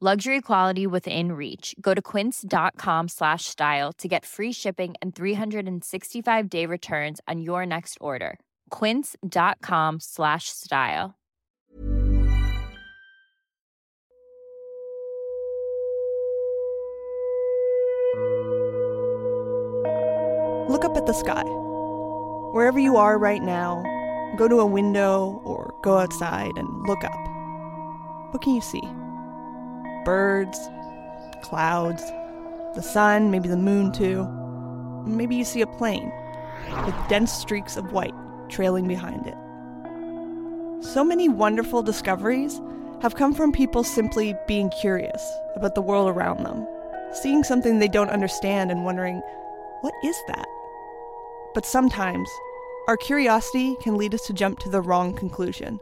Luxury quality within reach. Go to quince.com slash style to get free shipping and 365 day returns on your next order. Quince.com slash style. Look up at the sky. Wherever you are right now, go to a window or go outside and look up. What can you see? Birds, clouds, the sun, maybe the moon too. Maybe you see a plane with dense streaks of white trailing behind it. So many wonderful discoveries have come from people simply being curious about the world around them, seeing something they don't understand and wondering, what is that? But sometimes, our curiosity can lead us to jump to the wrong conclusion.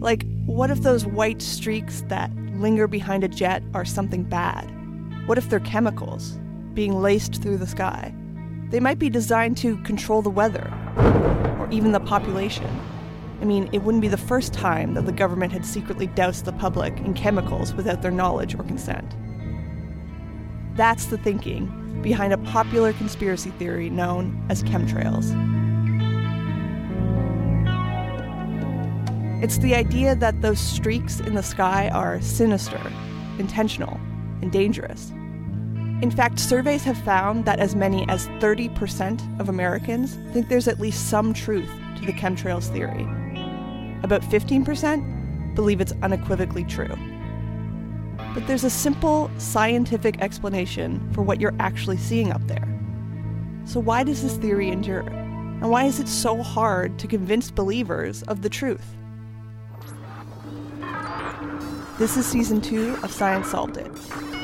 Like, what if those white streaks that linger behind a jet are something bad? What if they're chemicals being laced through the sky? They might be designed to control the weather or even the population. I mean, it wouldn't be the first time that the government had secretly doused the public in chemicals without their knowledge or consent. That's the thinking behind a popular conspiracy theory known as chemtrails. It's the idea that those streaks in the sky are sinister, intentional, and dangerous. In fact, surveys have found that as many as 30% of Americans think there's at least some truth to the chemtrails theory. About 15% believe it's unequivocally true. But there's a simple scientific explanation for what you're actually seeing up there. So, why does this theory endure? And why is it so hard to convince believers of the truth? This is season two of Science Solved It.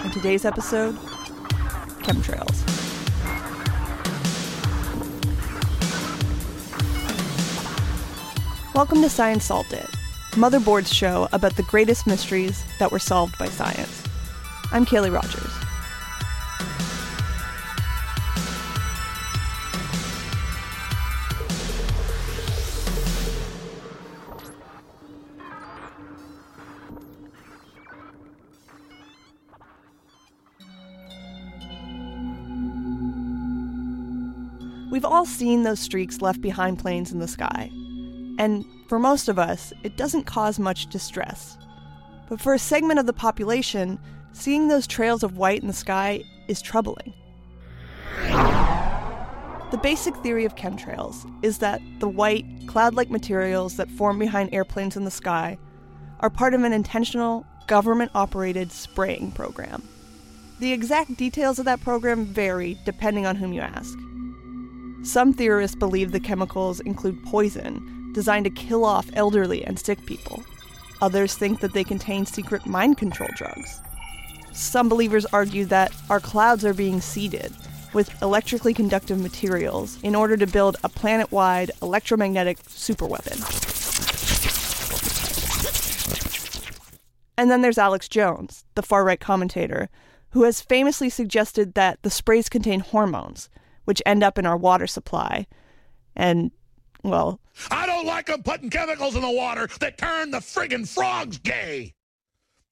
In today's episode chemtrails. Welcome to Science Solved It, Motherboard's show about the greatest mysteries that were solved by science. I'm Kaylee Rogers. We've all seen those streaks left behind planes in the sky. And for most of us, it doesn't cause much distress. But for a segment of the population, seeing those trails of white in the sky is troubling. The basic theory of chemtrails is that the white, cloud like materials that form behind airplanes in the sky are part of an intentional, government operated spraying program. The exact details of that program vary depending on whom you ask. Some theorists believe the chemicals include poison designed to kill off elderly and sick people. Others think that they contain secret mind control drugs. Some believers argue that our clouds are being seeded with electrically conductive materials in order to build a planet wide electromagnetic superweapon. And then there's Alex Jones, the far right commentator, who has famously suggested that the sprays contain hormones, which end up in our water supply. And, well, I don't like them putting chemicals in the water that turn the friggin' frogs gay.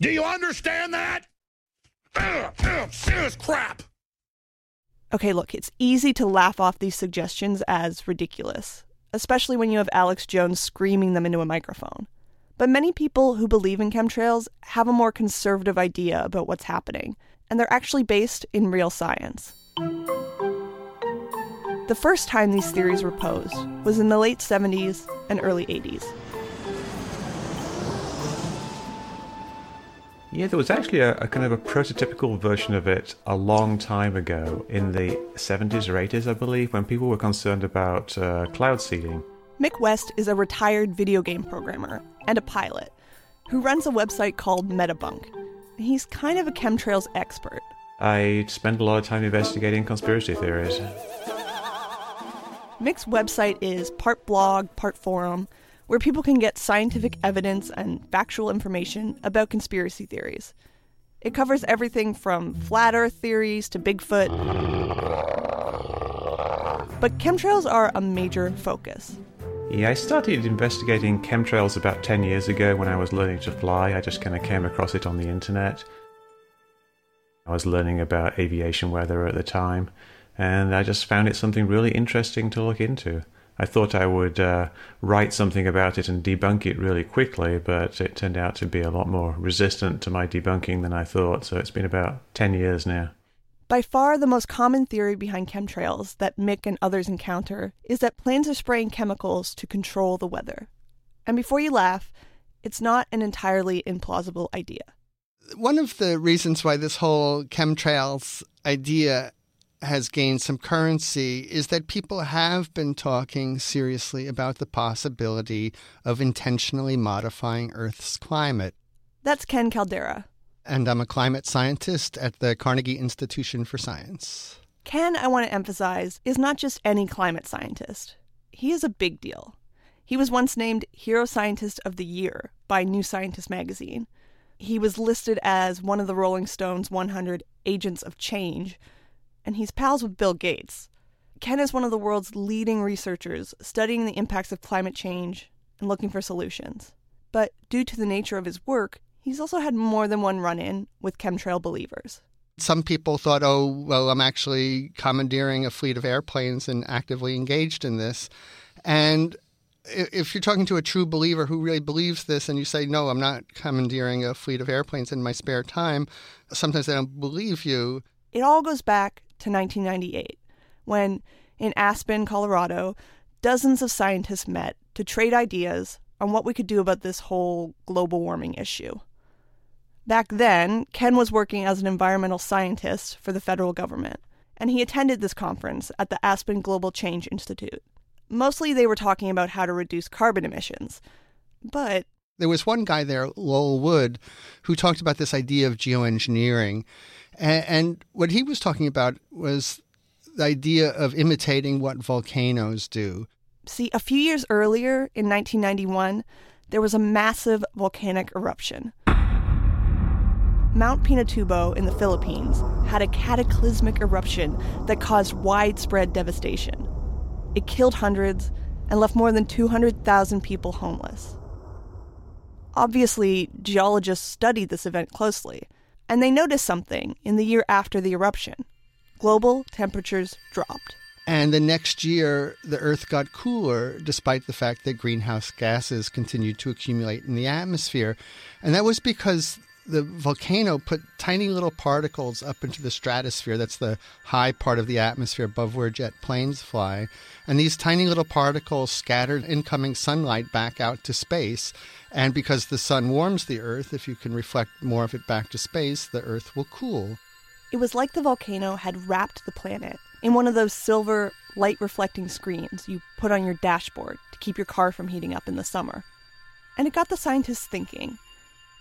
Do you understand that? Ugh, ugh, serious crap. okay, look, it's easy to laugh off these suggestions as ridiculous, especially when you have Alex Jones screaming them into a microphone. But many people who believe in chemtrails have a more conservative idea about what's happening, and they're actually based in real science. The first time these theories were posed was in the late 70s and early 80s. Yeah, there was actually a, a, kind of a prototypical version of it a long time ago in the 70s or 80s, I believe, when people were concerned about uh, cloud seeding. Mick West is a retired video game programmer and a pilot who runs a website called Metabunk. He's kind of a chemtrails expert. I spend a lot of time investigating conspiracy theories. Mick's website is part blog, part forum, where people can get scientific evidence and factual information about conspiracy theories. It covers everything from flat earth theories to Bigfoot. But chemtrails are a major focus. Yeah, I started investigating chemtrails about 10 years ago when I was learning to fly. I just kind of came across it on the internet. I was learning about aviation weather at the time, and I just found it something really interesting to look into. I thought I would uh, write something about it and debunk it really quickly, but it turned out to be a lot more resistant to my debunking than I thought. So it's been about 10 years now. By far, the most common theory behind chemtrails that Mick and others encounter is that planes are spraying chemicals to control the weather. And before you laugh, it's not an entirely implausible idea. One of the reasons why this whole chemtrails idea has gained some currency is that people have been talking seriously about the possibility of intentionally modifying Earth's climate. That's Ken Caldeira. And I'm a climate scientist at the Carnegie Institution for Science. Ken, I want to emphasize, is not just any climate scientist. He is a big deal. He was once named Hero Scientist of the Year by New Scientist magazine. He was listed as one of the Rolling Stones 100 Agents of Change, and he's pals with Bill Gates. Ken is one of the world's leading researchers studying the impacts of climate change and looking for solutions. But due to the nature of his work, he's also had more than one run in with chemtrail believers. Some people thought, oh, well, I'm actually commandeering a fleet of airplanes and actively engaged in this. And if you're talking to a true believer who really believes this and you say, no, I'm not commandeering a fleet of airplanes in my spare time, sometimes they don't believe you. It all goes back to 1998, when in Aspen, Colorado, dozens of scientists met to trade ideas on what we could do about this whole global warming issue. Back then, Ken was working as an environmental scientist for the federal government, and he attended this conference at the Aspen Global Change Institute. Mostly they were talking about how to reduce carbon emissions. But there was one guy there, Lowell Wood, who talked about this idea of geoengineering and, and what he was talking about was the idea of imitating what volcanoes do. See, a few years earlier, in 1991, there was a massive volcanic eruption. Mount Pinatubo in the Philippines had a cataclysmic eruption that caused widespread devastation. It killed hundreds and left more than 200,000 people homeless. Obviously, geologists studied this event closely and they noticed something in the year after the eruption. Global temperatures dropped. And the next year, the Earth got cooler, despite the fact that greenhouse gases continued to accumulate in the atmosphere. And that was because the volcano put tiny little particles up into the stratosphere. That's the high part of the atmosphere above where jet planes fly. And these tiny little particles scattered incoming sunlight back out to space. And because the sun warms the Earth, if you can reflect more of it back to space, the Earth will cool. It was like the volcano had wrapped the planet in one of those silver light reflecting screens you put on your dashboard to keep your car from heating up in the summer. And it got the scientists thinking.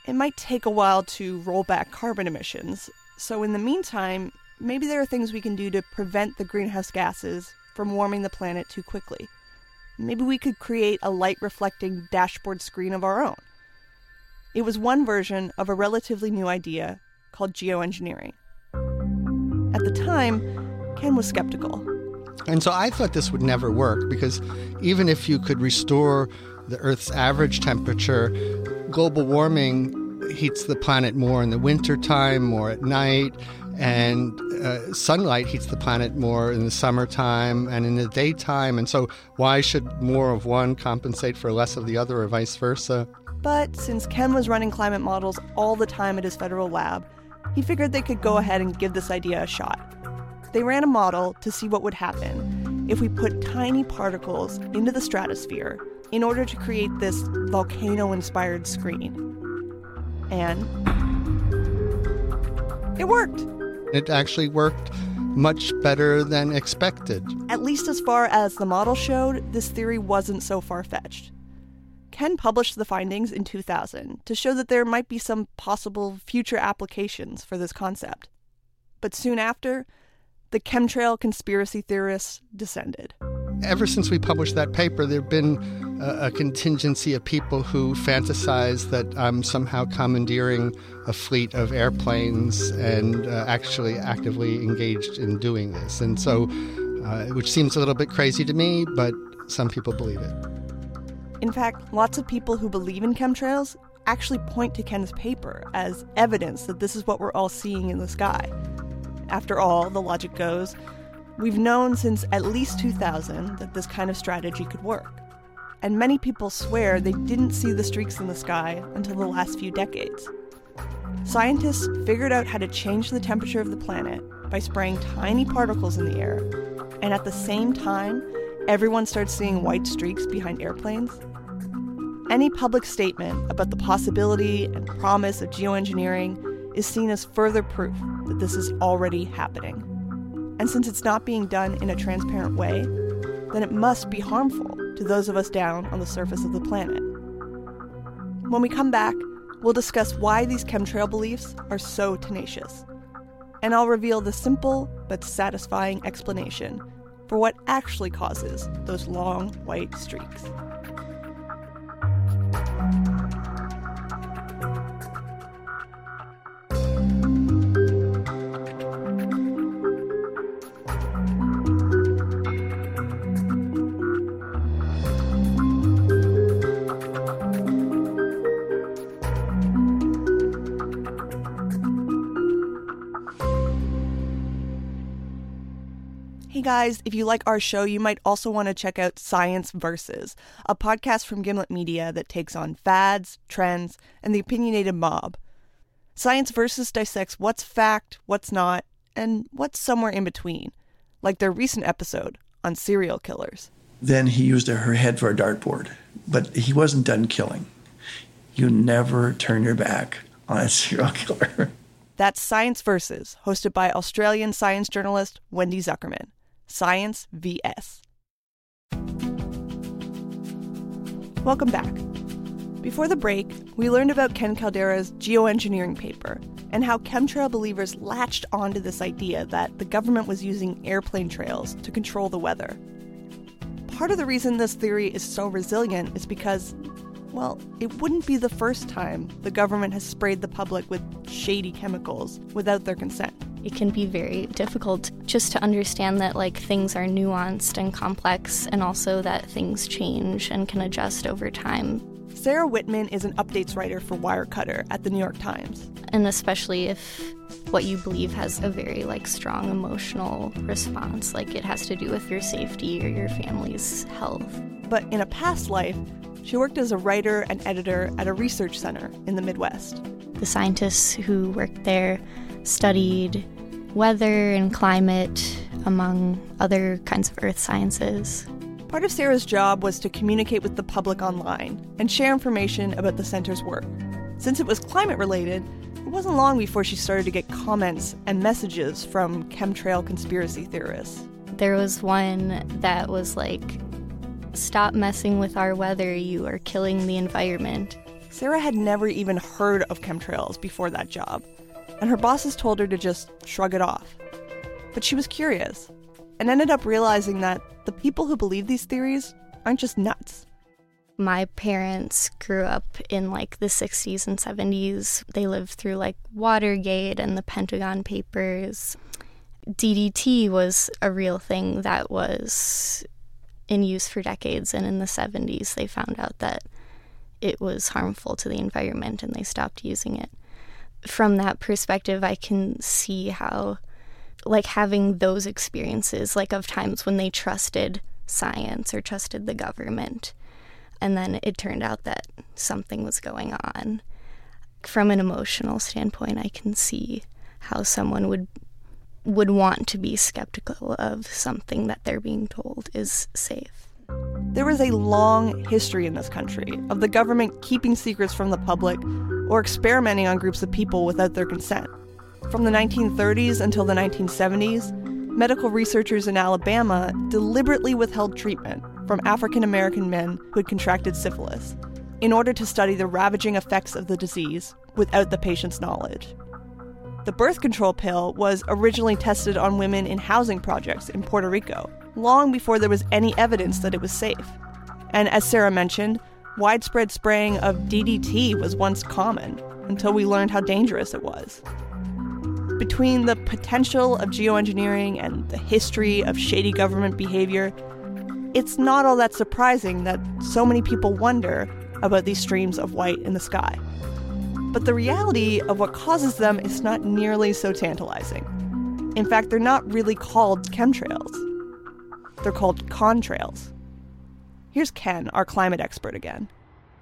It might take a while to roll back carbon emissions, so in the meantime, maybe there are things we can do to prevent the greenhouse gases from warming the planet too quickly maybe we could create a light reflecting dashboard screen of our own. It was one version of a relatively new idea called geoengineering. At the time, Ken was skeptical. And so I thought this would never work because even if you could restore the Earth's average temperature, global warming heats the planet more in the wintertime, more at night, and uh, sunlight heats the planet more in the summertime and in the daytime. And so, why should more of one compensate for less of the other, or vice versa? But since Ken was running climate models all the time at his federal lab, he figured they could go ahead and give this idea a shot. They ran a model to see what would happen if we put tiny particles into the stratosphere in order to create this volcano inspired screen. And it worked. It actually worked much better than expected. At least as far as the model showed, this theory wasn't so far fetched. Ken published the findings in 2000 to show that there might be some possible future applications for this concept. But soon after, the chemtrail conspiracy theorists descended. Ever since we published that paper, there have been a, a contingency of people who fantasize that I'm somehow commandeering a fleet of airplanes and uh, actually actively engaged in doing this. And so, uh, which seems a little bit crazy to me, but some people believe it. In fact, lots of people who believe in chemtrails actually point to Ken's paper as evidence that this is what we're all seeing in the sky. After all, the logic goes, we've known since at least 2000 that this kind of strategy could work. And many people swear they didn't see the streaks in the sky until the last few decades. Scientists figured out how to change the temperature of the planet by spraying tiny particles in the air, and at the same time, everyone starts seeing white streaks behind airplanes. Any public statement about the possibility and promise of geoengineering is seen as further proof that this is already happening. And since it's not being done in a transparent way, then it must be harmful to those of us down on the surface of the planet. When we come back, we'll discuss why these chemtrail beliefs are so tenacious. And I'll reveal the simple but satisfying explanation for what actually causes those long white streaks. Guys, if you like our show, you might also want to check out Science Versus, a podcast from Gimlet Media that takes on fads, trends, and the opinionated mob. Science Versus dissects what's fact, what's not, and what's somewhere in between, like their recent episode on serial killers. Then he used her head for a dartboard, but he wasn't done killing. You never turn your back on a serial killer. That's Science Versus, hosted by Australian science journalist Wendy Zuckerman. Science vs. Welcome back. Before the break, we learned about Ken Caldeira's geoengineering paper and how chemtrail believers latched onto this idea that the government was using airplane trails to control the weather. Part of the reason this theory is so resilient is because, well, it wouldn't be the first time the government has sprayed the public with shady chemicals without their consent it can be very difficult just to understand that like things are nuanced and complex and also that things change and can adjust over time. Sarah Whitman is an updates writer for Wirecutter at the New York Times. And especially if what you believe has a very like strong emotional response like it has to do with your safety or your family's health. But in a past life, she worked as a writer and editor at a research center in the Midwest. The scientists who worked there studied weather and climate, among other kinds of earth sciences. Part of Sarah's job was to communicate with the public online and share information about the center's work. Since it was climate related, it wasn't long before she started to get comments and messages from chemtrail conspiracy theorists. There was one that was like, Stop messing with our weather, you are killing the environment. Sarah had never even heard of chemtrails before that job, and her bosses told her to just shrug it off. But she was curious and ended up realizing that the people who believe these theories aren't just nuts. My parents grew up in like the 60s and 70s. They lived through like Watergate and the Pentagon Papers. DDT was a real thing that was in use for decades, and in the 70s, they found out that it was harmful to the environment and they stopped using it from that perspective, I can see how, like, having those experiences, like, of times when they trusted science or trusted the government, and then it turned out that something was going on. From an emotional standpoint, I can see how someone would would want to be skeptical of something that they're being told is safe. There is a long history in this country of the government keeping secrets from the public or experimenting on groups of people without their consent. From the 1930s until the 1970s, medical researchers in Alabama deliberately withheld treatment from African American men who had contracted syphilis in order to study the ravaging effects of the disease without the patient's knowledge. The birth control pill was originally tested on women in housing projects in Puerto Rico, long before there was any evidence that it was safe. And as Sarah mentioned, widespread spraying of DDT was once common until we learned how dangerous it was. Between the potential of geoengineering and the history of shady government behavior, it's not all that surprising that so many people wonder about these streams of white in the sky. But the reality of what causes them is not nearly so tantalizing. In fact, they're not really called chemtrails, they're called contrails. Here's Ken, our climate expert again.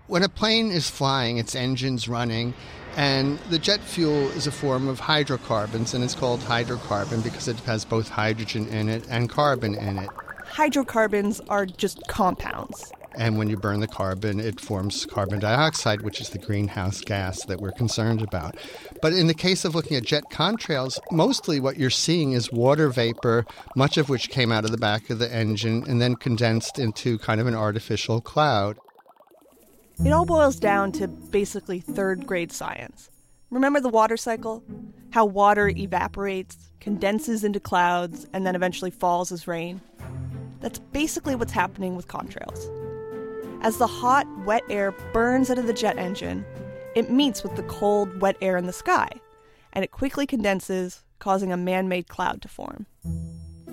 When a plane is flying, its engine's running, and the jet fuel is a form of hydrocarbons, and it's called hydrocarbon because it has both hydrogen in it and carbon in it. Hydrocarbons are just compounds. And when you burn the carbon, it forms carbon dioxide, which is the greenhouse gas that we're concerned about. But in the case of looking at jet contrails, mostly what you're seeing is water vapor, much of which came out of the back of the engine and then condensed into kind of an artificial cloud. It all boils down to basically third grade science. Remember the water cycle? How water evaporates, condenses into clouds, and then eventually falls as rain? That's basically what's happening with contrails. As the hot, wet air burns out of the jet engine, it meets with the cold, wet air in the sky, and it quickly condenses, causing a man made cloud to form.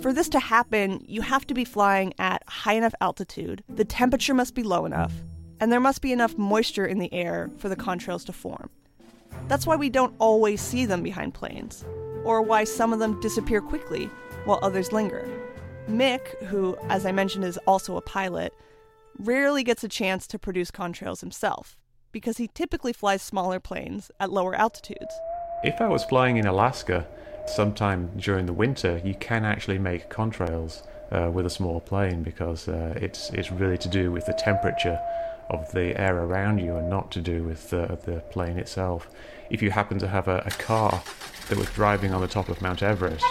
For this to happen, you have to be flying at high enough altitude, the temperature must be low enough, and there must be enough moisture in the air for the contrails to form. That's why we don't always see them behind planes, or why some of them disappear quickly while others linger. Mick, who, as I mentioned, is also a pilot, rarely gets a chance to produce contrails himself because he typically flies smaller planes at lower altitudes. If I was flying in Alaska sometime during the winter, you can actually make contrails uh, with a small plane because uh, it's it's really to do with the temperature of the air around you and not to do with the plane itself. If you happen to have a, a car that was driving on the top of Mount Everest,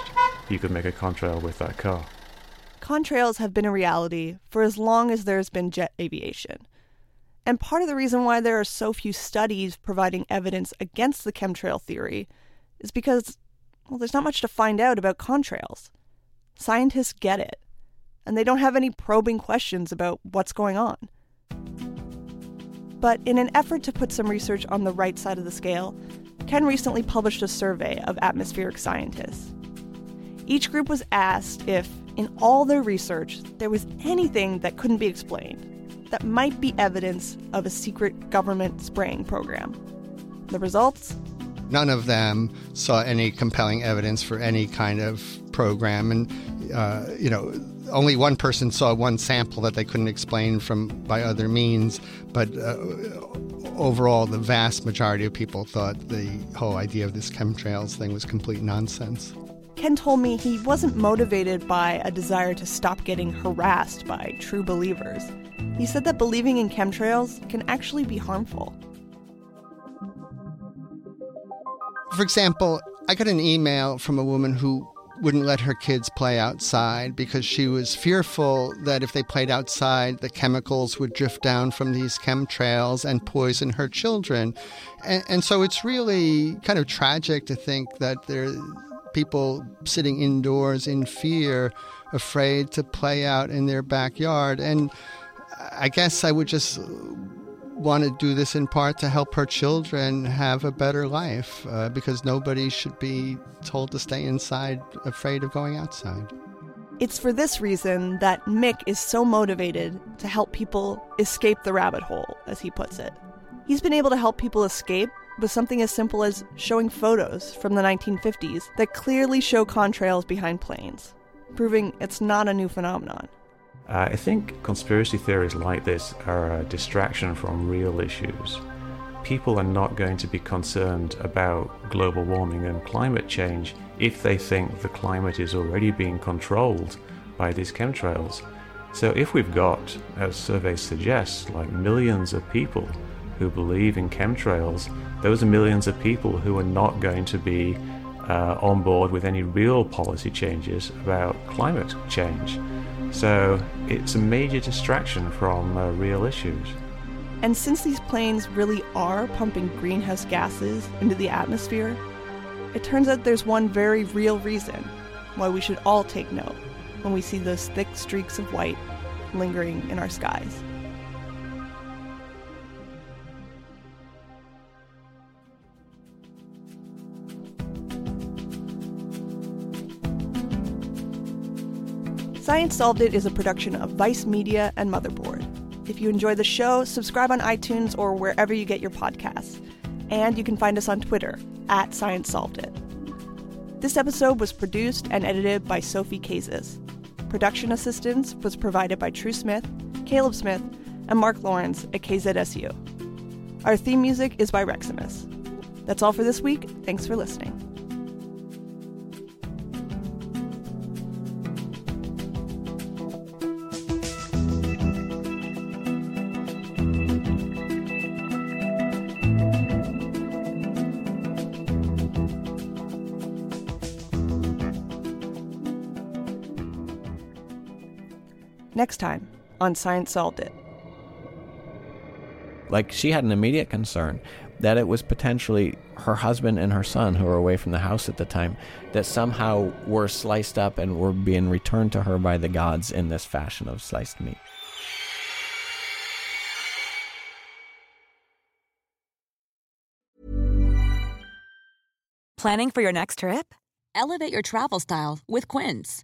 you could make a contrail with that car. Contrails have been a reality for as long as there's been jet aviation. And part of the reason why there are so few studies providing evidence against the chemtrail theory is because, well, there's not much to find out about contrails. Scientists get it, and they don't have any probing questions about what's going on. But in an effort to put some research on the right side of the scale, Ken recently published a survey of atmospheric scientists. Each group was asked if, in all their research, there was anything that couldn't be explained that might be evidence of a secret government spraying program. The results? None of them saw any compelling evidence for any kind of program. And, uh, you know, only one person saw one sample that they couldn't explain from by other means. But uh, overall, the vast majority of people thought the whole idea of this chemtrails thing was complete nonsense. Ken told me he wasn't motivated by a desire to stop getting harassed by true believers. He said that believing in chemtrails can actually be harmful. For example, I got an email from a woman who wouldn't let her kids play outside because she was fearful that if they played outside, the chemicals would drift down from these chemtrails and poison her children. And, and so it's really kind of tragic to think that there people sitting indoors in fear, afraid to play out in their backyard. And I guess I would just want to do this in part to help her children have a better life uh, because nobody should be told to stay inside afraid of going outside. It's for this reason that Mick is so motivated to help people escape the rabbit hole, as he puts it. He's been able to help people escape with something as simple as showing photos from the 1950s that clearly show contrails behind planes, proving it's not a new phenomenon. Uh, I think conspiracy theories like this are a distraction from real issues. people are not going to be concerned about global warming and climate change if they think the climate is already being controlled by these chemtrails. So if we've got, as surveys suggest, like millions of people who believe in chemtrails, those are millions of people who are not going to be uh, on board with any real policy changes about climate change. So it's a major distraction from uh, real issues. And since these planes really are pumping greenhouse gases into the atmosphere, it turns out there's one very real reason why we should all take note when we see those thick streaks of white lingering in our skies. Science Solved It is a production of Vice Media and Motherboard. If you enjoy the show, subscribe on iTunes or wherever you get your podcasts. And you can find us on Twitter at Science Solved It. This episode was produced and edited by Sophie Kazis. Production assistance was provided by True Smith, Caleb Smith, and Mark Lawrence at KZSU. Our theme music is by Reximus. That's all for this week. Thanks for listening. Next time on Science Solved It. Like she had an immediate concern that it was potentially her husband and her son who were away from the house at the time that somehow were sliced up and were being returned to her by the gods in this fashion of sliced meat. Planning for your next trip? Elevate your travel style with Quince.